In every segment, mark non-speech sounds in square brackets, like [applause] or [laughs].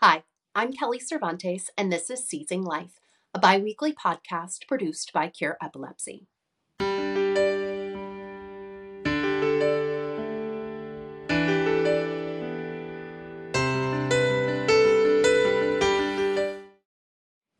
Hi, I'm Kelly Cervantes, and this is Seizing Life, a bi weekly podcast produced by Cure Epilepsy.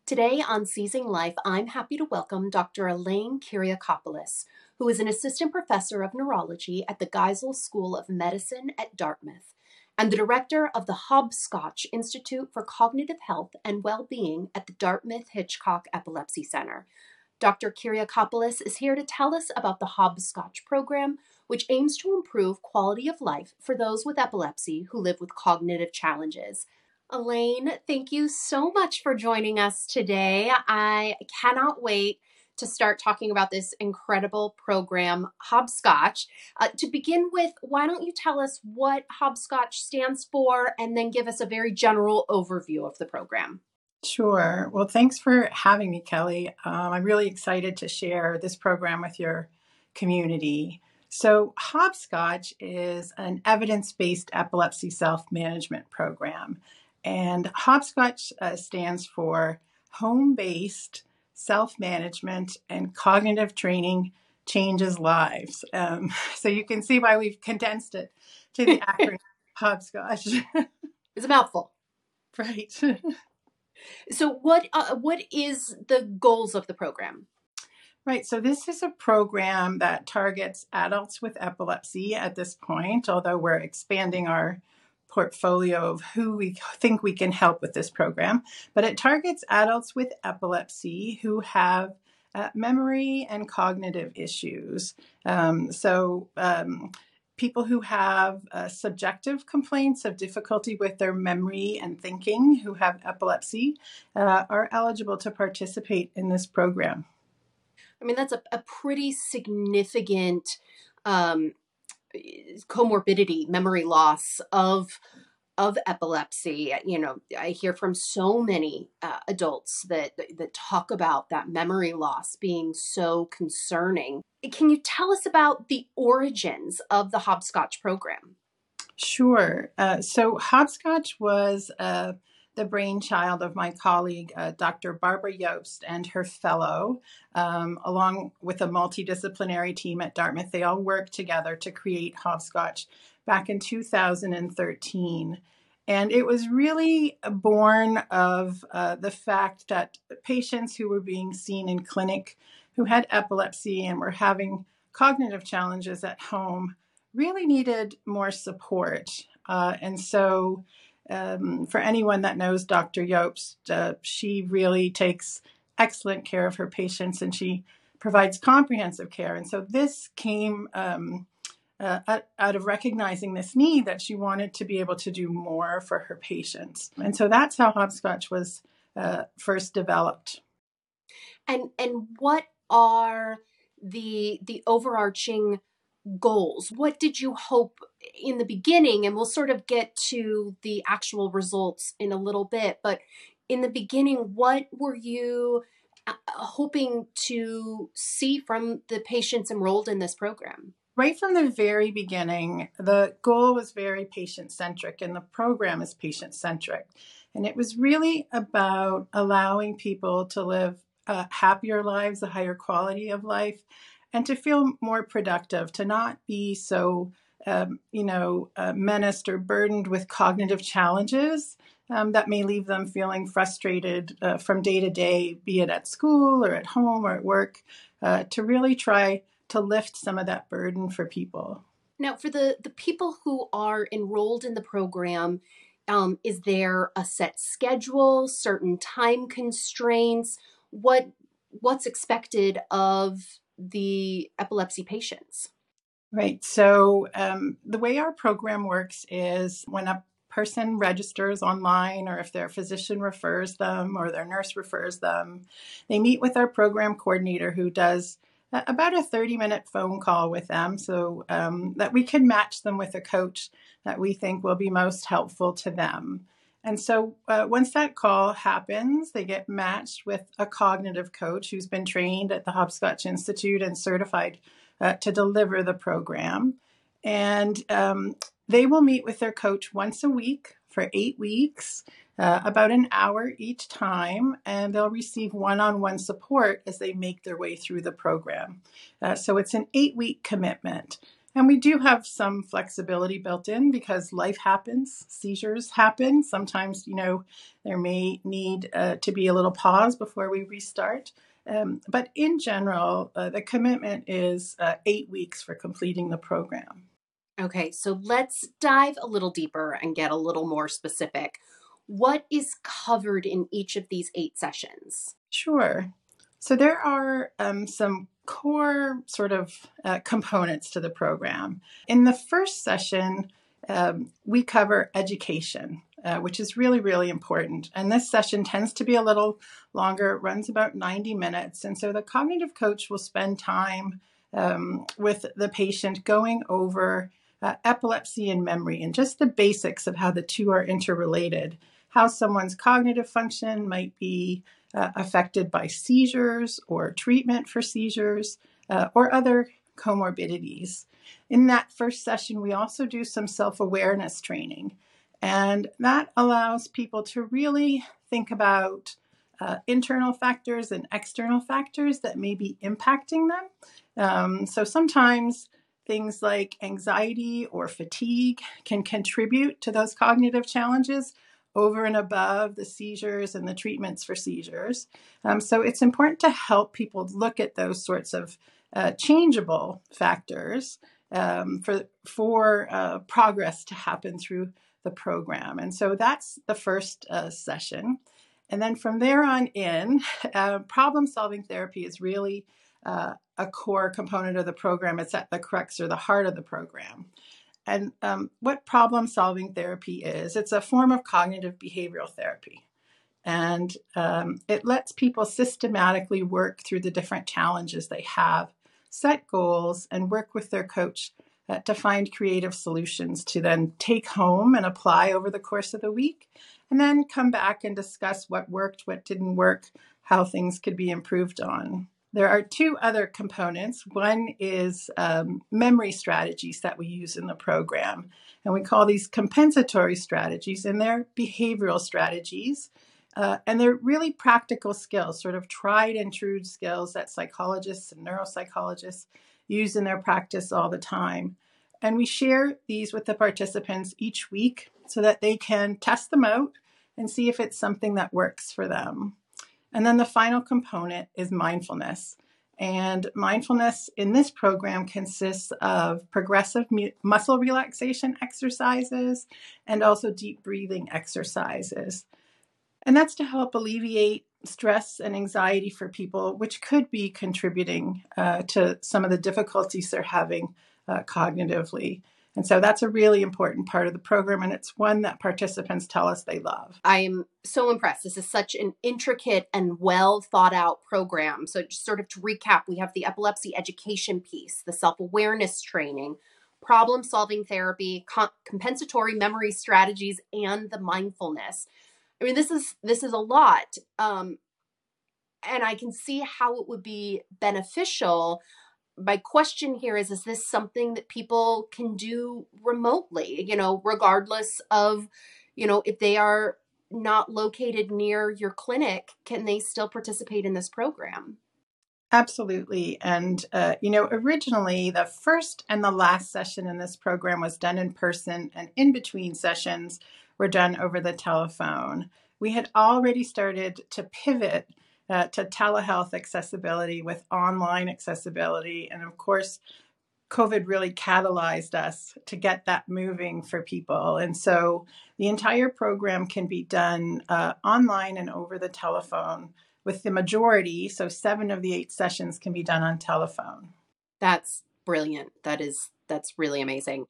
Today on Seizing Life, I'm happy to welcome Dr. Elaine Kyriakopoulos, who is an assistant professor of neurology at the Geisel School of Medicine at Dartmouth and the director of the HOBSCOTCH Institute for Cognitive Health and Well-Being at the Dartmouth Hitchcock Epilepsy Center. Dr. Kyriakopoulos is here to tell us about the HOBSCOTCH program, which aims to improve quality of life for those with epilepsy who live with cognitive challenges. Elaine, thank you so much for joining us today. I cannot wait to start talking about this incredible program, HOBSCOTCH. Uh, to begin with, why don't you tell us what HOBSCOTCH stands for and then give us a very general overview of the program? Sure. Well, thanks for having me, Kelly. Um, I'm really excited to share this program with your community. So, HOBSCOTCH is an evidence based epilepsy self management program. And HOBSCOTCH uh, stands for Home Based Self Management and Cognitive Training Changes Lives. Um, [laughs] so you can see why we've condensed it to the acronym [laughs] HOBSCOTCH. [laughs] it's a mouthful. Right. so what uh, what is the goals of the program? Right. So this is a program that targets adults with epilepsy at this point, although we're expanding our portfolio of who we think we can help with this program, but it targets adults with epilepsy who have uh, memory and cognitive issues. Um, so, um, people who have uh, subjective complaints of difficulty with their memory and thinking who have epilepsy uh, are eligible to participate in this program. I mean, that's a, a pretty significant um, comorbidity, memory loss of of epilepsy. You know, I hear from so many uh, adults that that talk about that memory loss being so concerning. Can you tell us about the origins of the HOBSCOTCH program? Sure. Uh, so HOBSCOTCH was uh, the brainchild of my colleague, uh, Dr. Barbara Jobst, and her fellow, um, along with a multidisciplinary team at Dartmouth. They all worked together to create HOBSCOTCH back in 2013. And it was really born of uh, the fact that patients who were being seen in clinic who had epilepsy and were having cognitive challenges at home really needed more support. Uh, and so um, for anyone that knows Dr. Jobst, uh, she really takes excellent care of her patients and she provides comprehensive care. And so this came um, uh, out of recognizing this need that she wanted to be able to do more for her patients. And so that's how HOBSCOTCH was uh, first developed. And and what are the the overarching goals? What did you hope in the beginning? And we'll sort of get to the actual results in a little bit. But in the beginning, what were you uh, hoping to see from the patients enrolled in this program? Right from the very beginning, the goal was very patient centric, and the program is patient centric. And it was really about allowing people to live uh, happier lives, a higher quality of life, and to feel more productive, to not be so, um, you know, uh, menaced or burdened with cognitive challenges um, that may leave them feeling frustrated uh, from day to day, be it at school or at home or at work, uh, to really try to lift some of that burden for people. Now, for the, the people who are enrolled in the program, um, is there a set schedule, certain time constraints? What what's expected of the epilepsy patients? Right. So, um, the way our program works is when a person registers online, or if their physician refers them or their nurse refers them, they meet with our program coordinator who does about a 30 minute phone call with them so um, that we can match them with a coach that we think will be most helpful to them. And so uh, once that call happens, they get matched with a cognitive coach who's been trained at the HOBSCOTCH Institute and certified uh, to deliver the program. And um, they will meet with their coach once a week for eight weeks. uh, about an hour each time, and they'll receive one on one support as they make their way through the program. Uh, so it's an eight week commitment. And we do have some flexibility built in because life happens, seizures happen. Sometimes, you know, there may need uh, to be a little pause before we restart. Um, but in general, uh, the commitment is uh, eight weeks for completing the program. Okay, so let's dive a little deeper and get a little more specific. What is covered in each of these eight sessions? Sure. So there are um, some core sort of uh, components to the program. In the first session, um, we cover education, uh, which is really, really important. And this session tends to be a little longer, it runs about 90 minutes. And so the cognitive coach will spend time um, with the patient going over uh, epilepsy and memory and just the basics of how the two are interrelated, how someone's cognitive function might be uh, affected by seizures or treatment for seizures uh, or other comorbidities. In that first session, we also do some self awareness training, and that allows people to really think about uh, internal factors and external factors that may be impacting them. Um, so sometimes things like anxiety or fatigue can contribute to those cognitive challenges over and above the seizures and the treatments for seizures. Um, so it's important to help people look at those sorts of uh, changeable factors um, for for uh, progress to happen through the program. And so that's the first uh, session. And then from there on in, [laughs] uh, problem solving therapy is really uh, a core component of the program. It's at the crux or the heart of the program. And um, what problem solving therapy is, it's a form of cognitive behavioral therapy. And um, it lets people systematically work through the different challenges they have, set goals, and work with their coach uh, to find creative solutions to then take home and apply over the course of the week. And then come back and discuss what worked, what didn't work, how things could be improved on. There are two other components. One is um, memory strategies that we use in the program, and we call these compensatory strategies, and they're behavioral strategies. Uh, and they're really practical skills, sort of tried and true skills that psychologists and neuropsychologists use in their practice all the time. And we share these with the participants each week so that they can test them out and see if it's something that works for them. And then the final component is mindfulness. And mindfulness in this program consists of progressive mu- muscle relaxation exercises and also deep breathing exercises. And that's to help alleviate stress and anxiety for people, which could be contributing uh, to some of the difficulties they're having uh, cognitively. And so that's a really important part of the program, and it's one that participants tell us they love. I am so impressed. This is such an intricate and well thought out program. So, just sort of to recap, we have the epilepsy education piece, the self awareness training, problem solving therapy, compensatory memory strategies, and the mindfulness. I mean, this is this is a lot, um, and I can see how it would be beneficial. My question here is is this something that people can do remotely you know regardless of you know if they are not located near your clinic can they still participate in this program? Absolutely and uh, you know originally the first and the last session in this program was done in person and in between sessions were done over the telephone we had already started to pivot uh, to telehealth accessibility with online accessibility. And of course, COVID really catalyzed us to get that moving for people. And so the entire program can be done uh, online and over the telephone, with the majority, so seven of the eight sessions can be done on telephone. That's brilliant. That is, that's really amazing.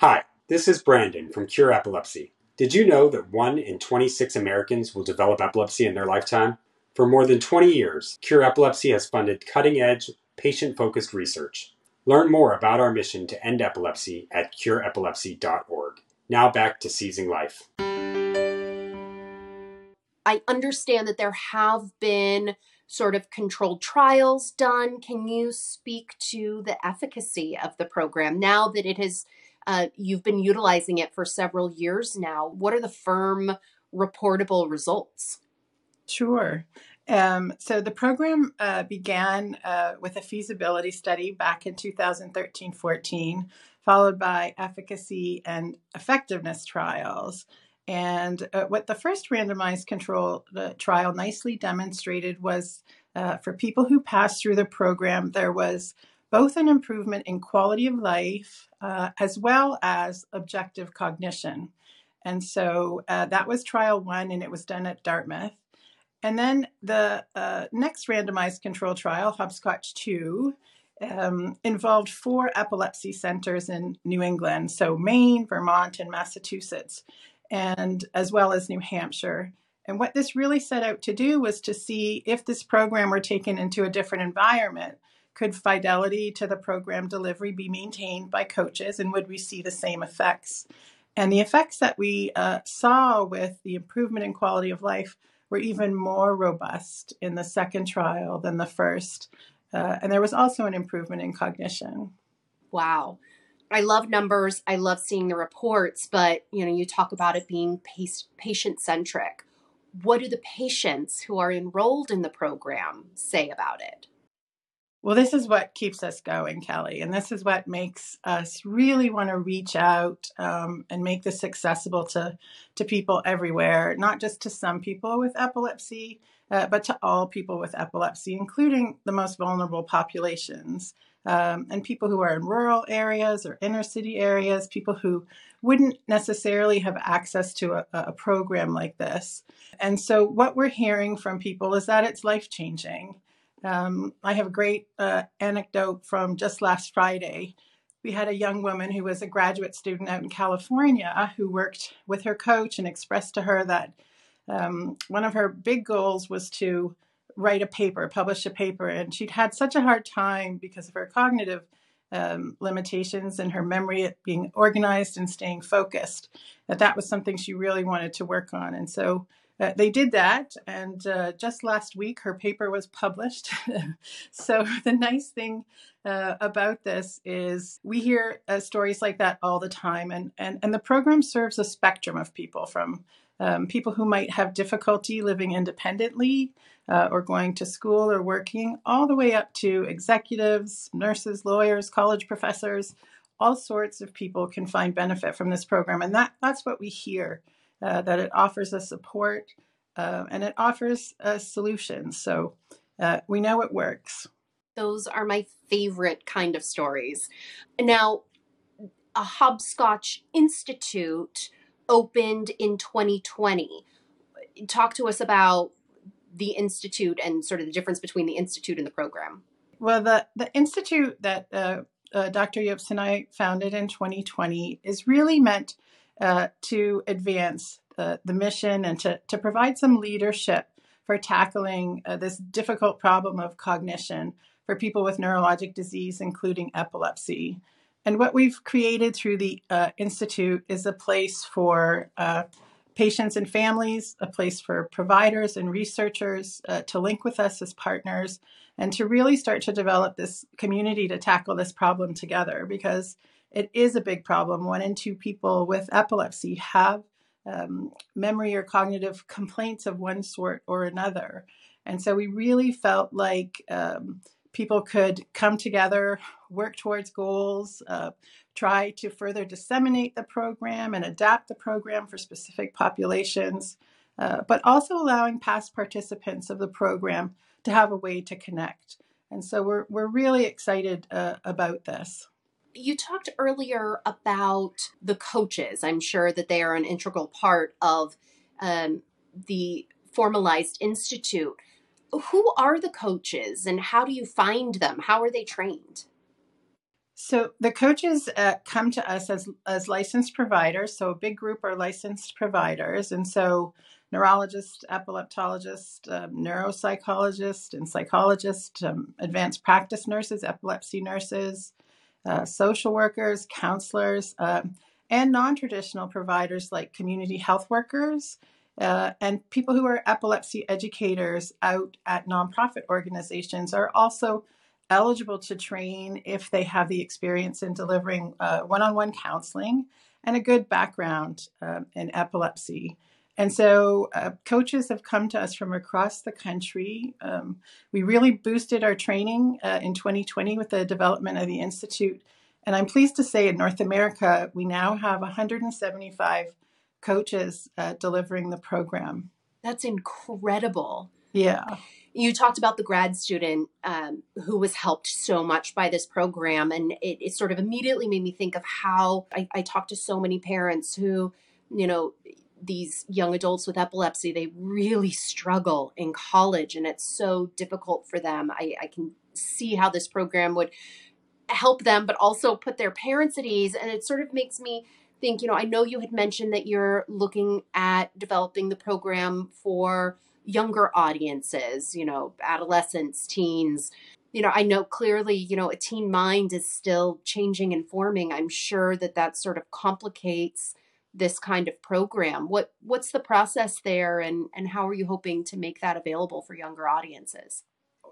Hi, this is Brandon from Cure Epilepsy. Did you know that 1 in 26 Americans will develop epilepsy in their lifetime? For more than 20 years, Cure Epilepsy has funded cutting edge, patient focused research. Learn more about our mission to end epilepsy at cureepilepsy.org. Now back to seizing life. I understand that there have been sort of controlled trials done. Can you speak to the efficacy of the program now that it has Uh, you've been utilizing it for several years now. What are the firm reportable results? Sure. Um, so the program uh, began uh, with a feasibility study back in 2013 14, followed by efficacy and effectiveness trials. And uh, what the first randomized control trial nicely demonstrated was uh, for people who passed through the program, there was both an improvement in quality of life uh, as well as objective cognition. And so uh, that was trial one, and it was done at Dartmouth. And then the uh, next randomized control trial, HOBSCOTCH 2, um, involved four epilepsy centers in New England, so Maine, Vermont, and Massachusetts, and as well as New Hampshire. And what this really set out to do was to see if this program were taken into a different environment. Could fidelity to the program delivery be maintained by coaches, and would we see the same effects? And the effects that we uh, saw with the improvement in quality of life were even more robust in the second trial than the first. Uh, and there was also an improvement in cognition. Wow. I love numbers. I love seeing the reports, but you know, you talk about it being patient centric. What do the patients who are enrolled in the program say about it? Well, this is what keeps us going, Kelly, and this is what makes us really want to reach out um, and make this accessible to to people everywhere, not just to some people with epilepsy, uh, but to all people with epilepsy, including the most vulnerable populations um, and people who are in rural areas or inner city areas, people who wouldn't necessarily have access to a, a program like this. And so, what we're hearing from people is that it's life changing. Um, I have a great uh, anecdote from just last Friday. We had a young woman who was a graduate student out in California who worked with her coach and expressed to her that um, one of her big goals was to write a paper, publish a paper, and she'd had such a hard time because of her cognitive um, limitations and her memory at being organized and staying focused that that was something she really wanted to work on. And so uh, they did that, and uh, just last week her paper was published. [laughs] so [laughs] the nice thing uh, about this is we hear uh, stories like that all the time, and, and and the program serves a spectrum of people from um, people who might have difficulty living independently uh, or going to school or working, all the way up to executives, nurses, lawyers, college professors. All sorts of people can find benefit from this program, and that that's what we hear uh, that it offers us support uh, and it offers us solutions. So uh, we know it works. Those are my favorite kind of stories. Now, a HOBSCOTCH Institute opened in 2020. Talk to us about the institute and sort of the difference between the institute and the program. Well, the the institute that uh, uh, Dr. Jobst and I founded in 2020 is really meant uh, to advance the, the mission and to, to provide some leadership for tackling uh, this difficult problem of cognition for people with neurologic disease, including epilepsy. And what we've created through the uh, Institute is a place for uh, patients and families, a place for providers and researchers uh, to link with us as partners, and to really start to develop this community to tackle this problem together because it is a big problem. One in two people with epilepsy have um, memory or cognitive complaints of one sort or another. And so we really felt like um, people could come together, work towards goals, uh, try to further disseminate the program and adapt the program for specific populations, uh, but also allowing past participants of the program to have a way to connect. And so we're, we're really excited uh, about this. You talked earlier about the coaches. I'm sure that they are an integral part of um, the formalized institute. Who are the coaches and how do you find them? How are they trained? So the coaches uh, come to us as as licensed providers. So a big group are licensed providers, and so neurologists, epileptologists, um, neuropsychologists, and psychologists, um, advanced practice nurses, epilepsy nurses, uh, social workers, counselors, um, and non-traditional providers like community health workers. Uh, and people who are epilepsy educators out at nonprofit organizations are also eligible to train if they have the experience in delivering one on one counseling and a good background uh, in epilepsy. And so uh, coaches have come to us from across the country. Um, we really boosted our training uh, in 2020 with the development of the Institute. And I'm pleased to say in North America, we now have 175 coaches uh, delivering the program. That's incredible. Yeah. You talked about the grad student um, who was helped so much by this program, and it, it sort of immediately made me think of how I, I talked to so many parents who, you know, these young adults with epilepsy, they really struggle in college, and it's so difficult for them. I, I can see how this program would help them, but also put their parents at ease. And it sort of makes me think, you know, I know you had mentioned that you're looking at developing the program for younger audiences, you know, adolescents, teens. You know, I know clearly, you know, a teen mind is still changing and forming. I'm sure that that sort of complicates this kind of program. What what's the process there and and how are you hoping to make that available for younger audiences?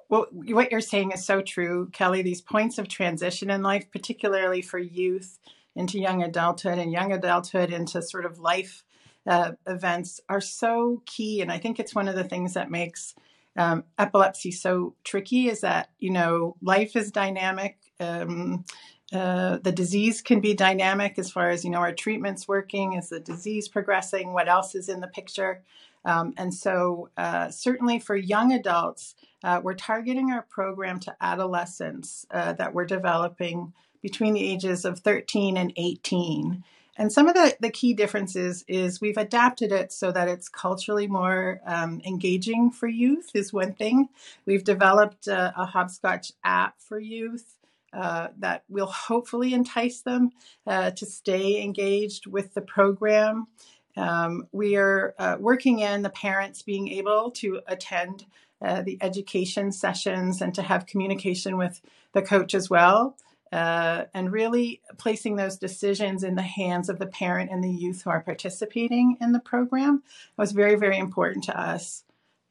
Well, what you're saying is so true, Kelly. These points of transition in life, particularly for youth into young adulthood and young adulthood into sort of life uh, events are so key. And I think it's one of the things that makes um, epilepsy so tricky is that, you know, life is dynamic. Um, uh, the disease can be dynamic as far as, you know, our treatment's working, is the disease progressing, what else is in the picture. Um, and so, uh, certainly for young adults, uh, we're targeting our program to adolescents uh, that we're developing between the ages of 13 and 18. And some of the, the key differences is we've adapted it so that it's culturally more um, engaging for youth, is one thing. We've developed a, a HOBSCOTCH app for youth. Uh, that will hopefully entice them uh, to stay engaged with the program. Um, we are uh, working in the parents being able to attend uh, the education sessions and to have communication with the coach as well uh, and really placing those decisions in the hands of the parent and the youth who are participating in the program was very, very important to us.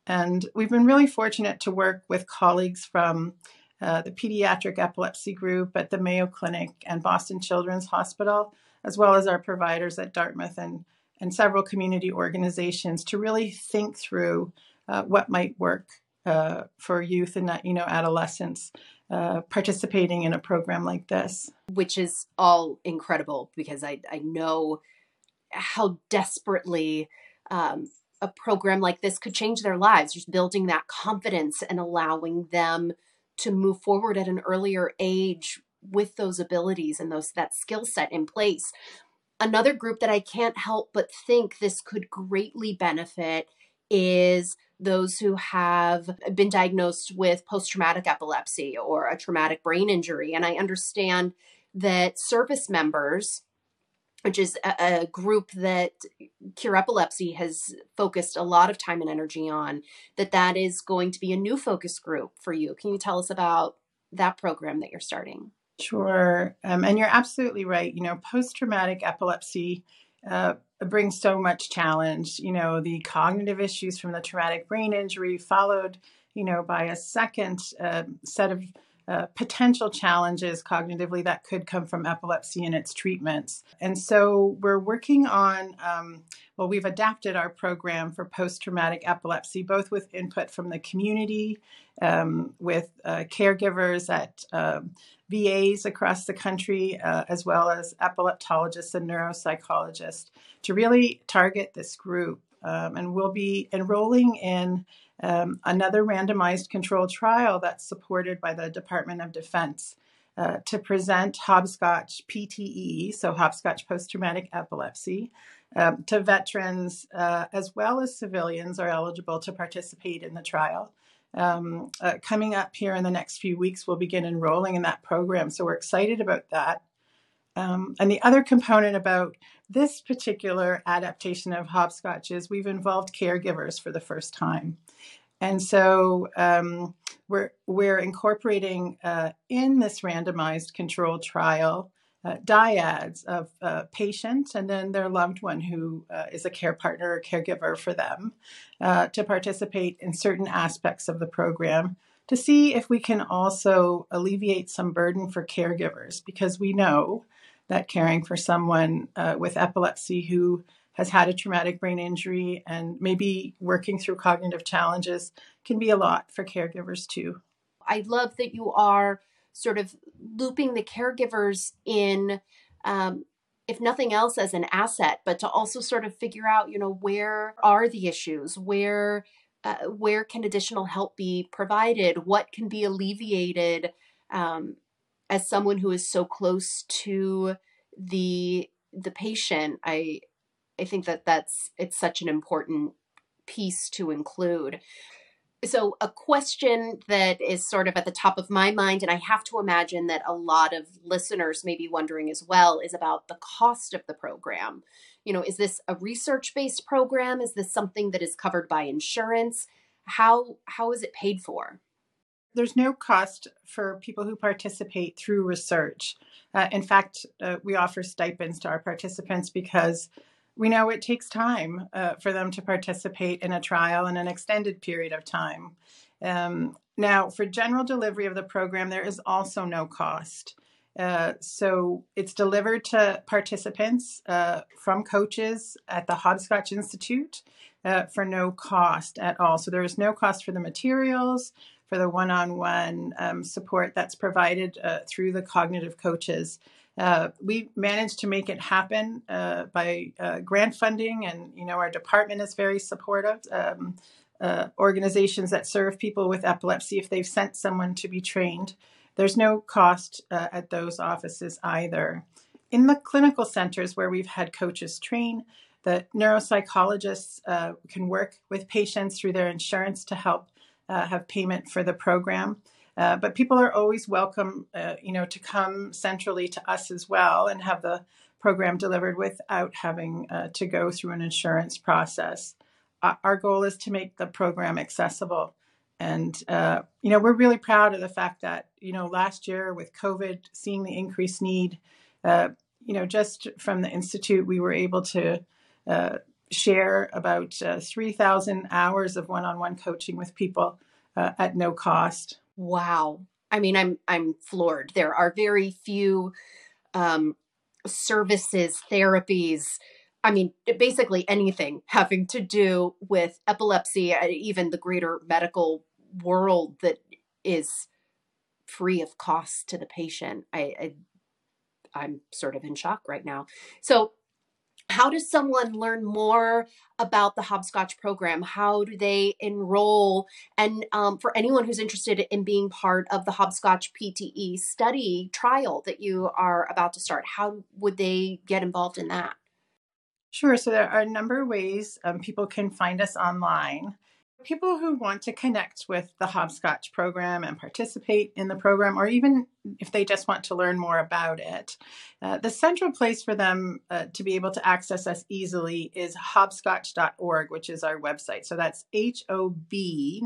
And we've been really fortunate to work with colleagues from uh, the pediatric epilepsy group at the Mayo Clinic and Boston Children's Hospital, as well as our providers at Dartmouth and, and several community organizations to really think through uh, what might work uh, for youth and you know adolescents uh, participating in a program like this. Which is all incredible because I, I know how desperately um, a program like this could change their lives, just building that confidence and allowing them to move forward at an earlier age with those abilities and those that skill set in place. Another group that I can't help but think this could greatly benefit is those who have been diagnosed with post traumatic epilepsy or a traumatic brain injury. And I understand that service members, which is a, a, group that Cure Epilepsy has focused a lot of time and energy on, that that is going to be a new focus group for you. Can you tell us about that program that you're starting? Sure. Um, and you're absolutely right. You know, post traumatic epilepsy uh, brings so much challenge. You know, the cognitive issues from the traumatic brain injury, followed, you know, by a second uh, set of uh, potential challenges cognitively that could come from epilepsy and its treatments. And so we're working on, um, well, we've adapted our program for post traumatic epilepsy, both with input from the community, um, with uh, caregivers at um, VAs across the country, uh, as well as epileptologists and neuropsychologists, to really target this group. Um, and we'll be enrolling in um, another randomized controlled trial that's supported by the Department of Defense uh, to present HOBSCOTCH PTE, so HOBSCOTCH post traumatic epilepsy, um, to veterans uh, as well as civilians are eligible to participate in the trial. Um, uh, coming up here in the next few weeks, we'll begin enrolling in that program. So we're excited about that. Um, and the other component about this particular adaptation of HOBSCOTCH is we've involved caregivers for the first time. And so um, we're, we're incorporating uh, in this randomized controlled trial uh, dyads of uh, patients and then their loved one who uh, is a care partner or caregiver for them uh, to participate in certain aspects of the program to see if we can also alleviate some burden for caregivers because we know that caring for someone uh, with epilepsy who has had a traumatic brain injury and maybe working through cognitive challenges can be a lot for caregivers too. I love that you are sort of looping the caregivers in, um, if nothing else, as an asset, but to also sort of figure out, you know, where are the issues, where uh, where can additional help be provided, what can be alleviated. Um, as someone who is so close to the the patient, I I think that that's it's such an important piece to include. So, a question that is sort of at the top of my mind, and I have to imagine that a lot of listeners may be wondering as well, is about the cost of the program. You know, is this a research based program? Is this something that is covered by insurance? How how is it paid for? There's no cost for people who participate through research. Uh, in fact, uh, we offer stipends to our participants because we know it takes time uh, for them to participate in a trial in an extended period of time. Um, now, for general delivery of the program, there is also no cost. Uh, so it's delivered to participants uh, from coaches at the HOBSCOTCH Institute uh, for no cost at all. So there is no cost for the materials, for the one on one support that's provided uh, through the cognitive coaches. Uh, we managed to make it happen uh, by uh, grant funding, and you know our department is very supportive. Um, uh, organizations that serve people with epilepsy, if they've sent someone to be trained, there's no cost uh, at those offices either. In the clinical centers where we've had coaches train, the neuropsychologists uh, can work with patients through their insurance to help have payment for the program. Uh, but people are always welcome, uh, you know, to come centrally to us as well and have the program delivered without having uh, to go through an insurance process. our goal is to make the program accessible. And, uh, you know, we're really proud of the fact that, you know, last year with COVID, seeing the increased need, uh, you know, just from the Institute, we were able to share about 3,000 hours of one on one coaching with people at no cost. Wow. I mean, I'm I'm floored. There are very few um, services, therapies. I mean, basically anything having to do with epilepsy, uh, even the greater medical world that is free of cost to the patient. I, I I'm sort of in shock right now. So how does someone learn more about the HOBSCOTCH program? How do they enroll? And um, for anyone who's interested in being part of the HOBSCOTCH pte study trial that you are about to start how would they get involved in that? Sure so there are a number of ways um, people can find us online people who want to connect with the HOBSCOTCH program and participate in the program, or even if they just want to learn more about it, uh, the central place for them uh, to be able to access us easily is hobscotch.org, which is our website. So that's H O B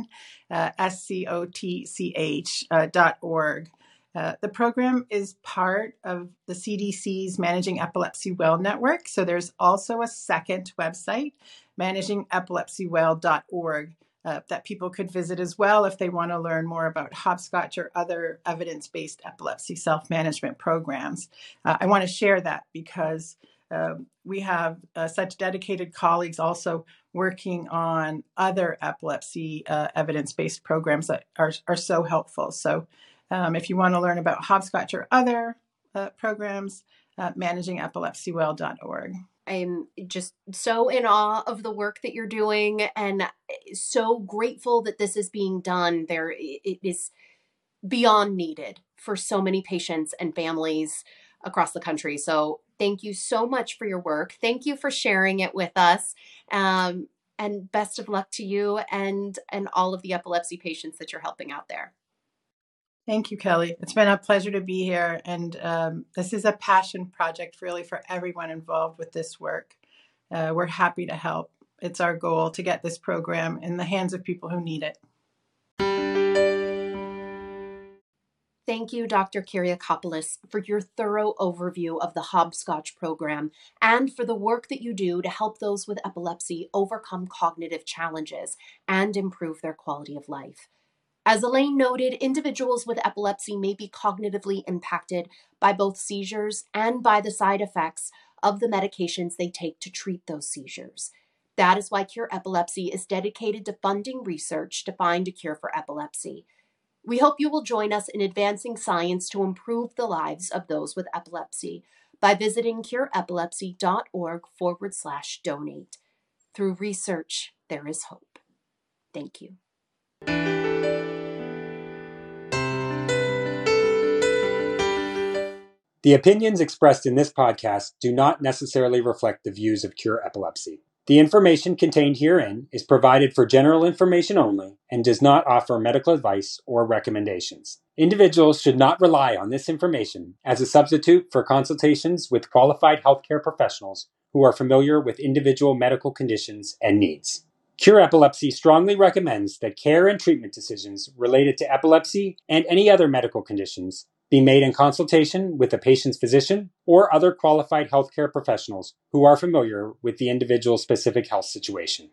uh, S C O T C H uh, dot org. Uh, the program is part of the CDC's Managing Epilepsy Well network. So there's also a second website, managingepilepsywell.org uh, that people could visit as well if they want to learn more about HOBSCOTCH or other evidence based epilepsy self management programs. Uh, I want to share that because uh, we have uh, such dedicated colleagues also working on other epilepsy uh, evidence based programs that are, are so helpful. So, um, if you want to learn about HOBSCOTCH or other uh, programs, managingepilepsywell.org. I'm just so in awe of the work that you're doing and so grateful that this is being done. There it is beyond needed for so many patients and families across the country. So thank you so much for your work. Thank you for sharing it with us. Um, and best of luck to you and and all of the epilepsy patients that you're helping out there. Thank you, Kelly. It's been a pleasure to be here. And um, this is a passion project, really, for everyone involved with this work. Uh, we're happy to help. It's our goal to get this program in the hands of people who need it. Thank you, Dr. Kyriakopoulos, for your thorough overview of the HOBSCOTCH program and for the work that you do to help those with epilepsy overcome cognitive challenges and improve their quality of life. As Elaine noted, individuals with epilepsy may be cognitively impacted by both seizures and by the side effects of the medications they take to treat those seizures. That is why Cure Epilepsy is dedicated to funding research to find a cure for epilepsy. We hope you will join us in advancing science to improve the lives of those with epilepsy by visiting cureepilepsy.org forward slash donate. Through research, there is hope. Thank you. The opinions expressed in this podcast do not necessarily reflect the views of Cure Epilepsy. The information contained herein is provided for general information only and does not offer medical advice or recommendations. Individuals should not rely on this information as a substitute for consultations with qualified healthcare professionals who are familiar with individual medical conditions and needs. Cure Epilepsy strongly recommends that care and treatment decisions related to epilepsy and any other medical conditions be made in consultation with the patient's physician or other qualified healthcare professionals who are familiar with the individual's specific health situation.